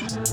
Bye.